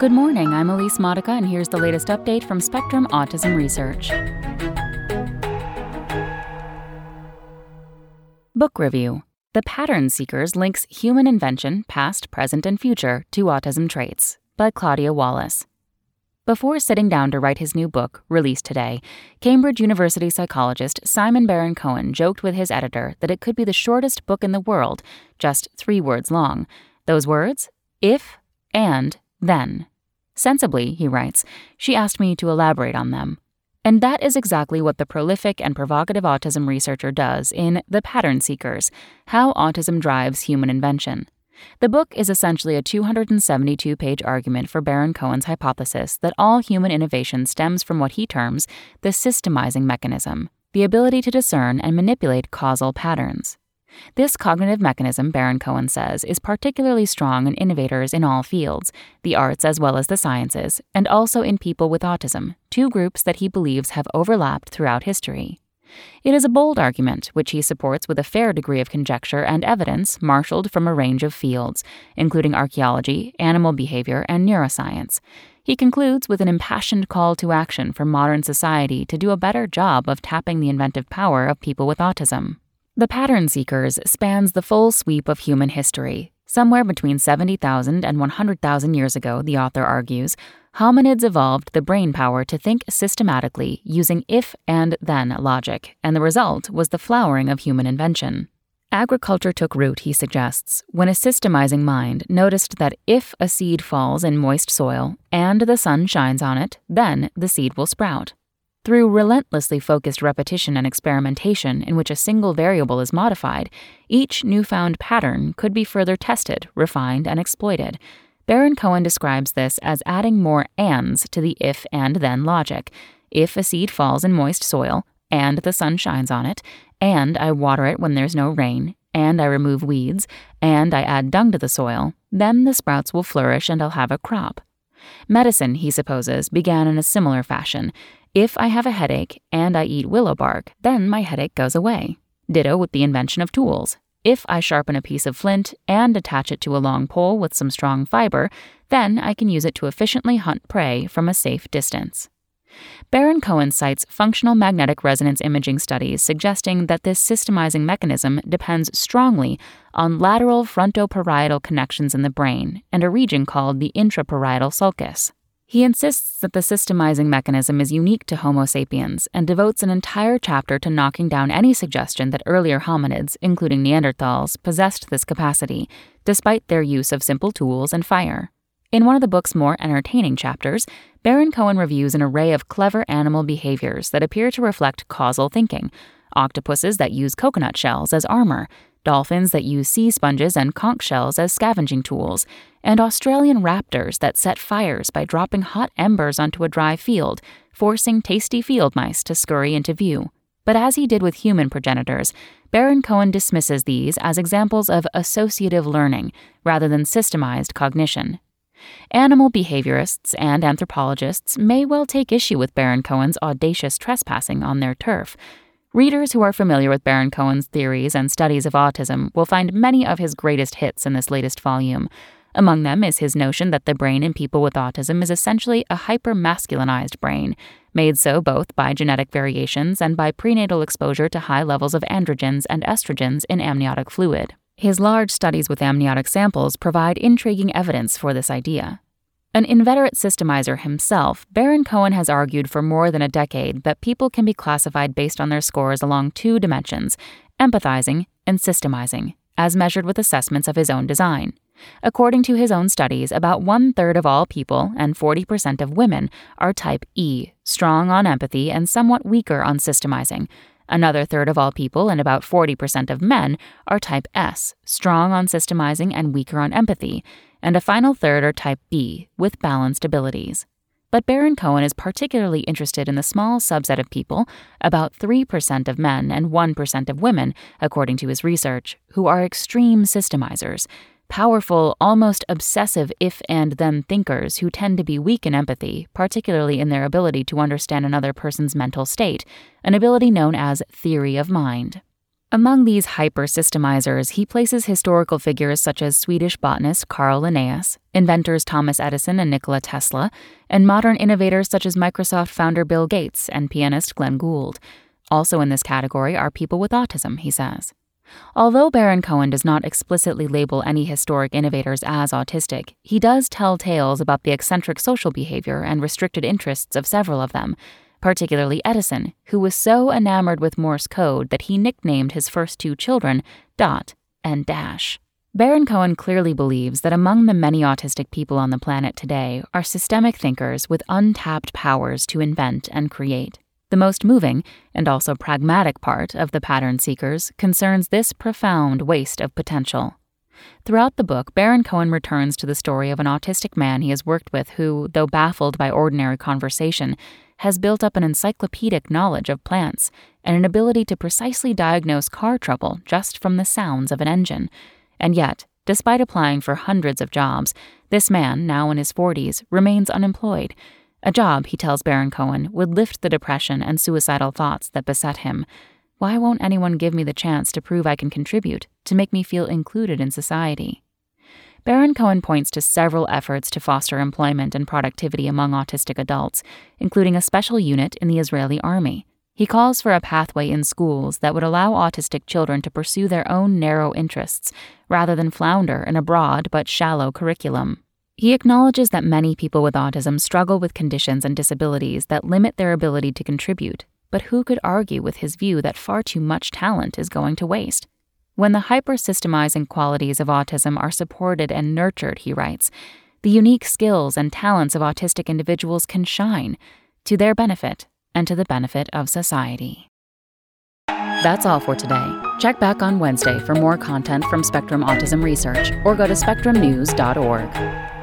Good morning, I'm Elise Modica, and here's the latest update from Spectrum Autism Research. Book Review The Pattern Seekers links human invention, past, present, and future, to autism traits by Claudia Wallis. Before sitting down to write his new book, released today, Cambridge University psychologist Simon Baron Cohen joked with his editor that it could be the shortest book in the world, just three words long. Those words? If, and, then. Sensibly, he writes, she asked me to elaborate on them. And that is exactly what the prolific and provocative autism researcher does in The Pattern Seekers How Autism Drives Human Invention. The book is essentially a 272 page argument for Baron Cohen's hypothesis that all human innovation stems from what he terms the systemizing mechanism, the ability to discern and manipulate causal patterns. This cognitive mechanism, Baron Cohen says, is particularly strong in innovators in all fields, the arts as well as the sciences, and also in people with autism, two groups that he believes have overlapped throughout history. It is a bold argument, which he supports with a fair degree of conjecture and evidence marshaled from a range of fields, including archaeology, animal behavior, and neuroscience. He concludes with an impassioned call to action for modern society to do a better job of tapping the inventive power of people with autism. The Pattern Seekers spans the full sweep of human history. Somewhere between 70,000 and 100,000 years ago, the author argues, hominids evolved the brain power to think systematically using if and then logic, and the result was the flowering of human invention. Agriculture took root, he suggests, when a systemizing mind noticed that if a seed falls in moist soil and the sun shines on it, then the seed will sprout. Through relentlessly focused repetition and experimentation in which a single variable is modified, each newfound pattern could be further tested, refined, and exploited. Baron Cohen describes this as adding more ands to the if and then logic. If a seed falls in moist soil, and the sun shines on it, and I water it when there's no rain, and I remove weeds, and I add dung to the soil, then the sprouts will flourish and I'll have a crop. Medicine, he supposes, began in a similar fashion. If I have a headache and I eat willow bark, then my headache goes away. Ditto with the invention of tools. If I sharpen a piece of flint and attach it to a long pole with some strong fiber, then I can use it to efficiently hunt prey from a safe distance. Baron Cohen cites functional magnetic resonance imaging studies suggesting that this systemizing mechanism depends strongly on lateral frontoparietal connections in the brain and a region called the intraparietal sulcus. He insists that the systemizing mechanism is unique to Homo sapiens and devotes an entire chapter to knocking down any suggestion that earlier hominids, including Neanderthals, possessed this capacity, despite their use of simple tools and fire. In one of the book's more entertaining chapters, Baron Cohen reviews an array of clever animal behaviors that appear to reflect causal thinking octopuses that use coconut shells as armor, dolphins that use sea sponges and conch shells as scavenging tools, and Australian raptors that set fires by dropping hot embers onto a dry field, forcing tasty field mice to scurry into view. But as he did with human progenitors, Baron Cohen dismisses these as examples of associative learning rather than systemized cognition. Animal behaviorists and anthropologists may well take issue with Baron Cohen's audacious trespassing on their turf, Readers who are familiar with Baron Cohen's theories and studies of autism will find many of his greatest hits in this latest volume. Among them is his notion that the brain in people with autism is essentially a hypermasculinized brain, made so both by genetic variations and by prenatal exposure to high levels of androgens and estrogens in amniotic fluid. His large studies with amniotic samples provide intriguing evidence for this idea. An inveterate systemizer himself, Baron Cohen has argued for more than a decade that people can be classified based on their scores along two dimensions empathizing and systemizing, as measured with assessments of his own design. According to his own studies, about one third of all people and 40% of women are type E, strong on empathy and somewhat weaker on systemizing. Another third of all people and about 40% of men are type S, strong on systemizing and weaker on empathy and a final third are type B, with balanced abilities. But Baron Cohen is particularly interested in the small subset of people, about 3% of men and 1% of women, according to his research, who are extreme systemizers, powerful, almost obsessive if and then thinkers who tend to be weak in empathy, particularly in their ability to understand another person's mental state, an ability known as theory of mind. Among these hyper-systemizers, he places historical figures such as Swedish botanist Carl Linnaeus, inventors Thomas Edison and Nikola Tesla, and modern innovators such as Microsoft founder Bill Gates and pianist Glenn Gould. Also in this category are people with autism, he says. Although Baron Cohen does not explicitly label any historic innovators as autistic, he does tell tales about the eccentric social behavior and restricted interests of several of them, particularly Edison, who was so enamored with Morse code that he nicknamed his first two children Dot and Dash. Baron Cohen clearly believes that among the many autistic people on the planet today are systemic thinkers with untapped powers to invent and create. The most moving, and also pragmatic part of the pattern seekers concerns this profound waste of potential. Throughout the book, Baron Cohen returns to the story of an autistic man he has worked with who, though baffled by ordinary conversation, has built up an encyclopedic knowledge of plants and an ability to precisely diagnose car trouble just from the sounds of an engine. And yet, despite applying for hundreds of jobs, this man, now in his 40s, remains unemployed a job, he tells Baron Cohen, would lift the depression and suicidal thoughts that beset him. Why won't anyone give me the chance to prove I can contribute, to make me feel included in society? Baron Cohen points to several efforts to foster employment and productivity among autistic adults, including a special unit in the Israeli army. He calls for a pathway in schools that would allow autistic children to pursue their own narrow interests rather than flounder in a broad but shallow curriculum. He acknowledges that many people with autism struggle with conditions and disabilities that limit their ability to contribute, but who could argue with his view that far too much talent is going to waste? When the hypersystemizing qualities of autism are supported and nurtured, he writes, the unique skills and talents of autistic individuals can shine to their benefit and to the benefit of society. That's all for today. Check back on Wednesday for more content from Spectrum Autism Research or go to spectrumnews.org.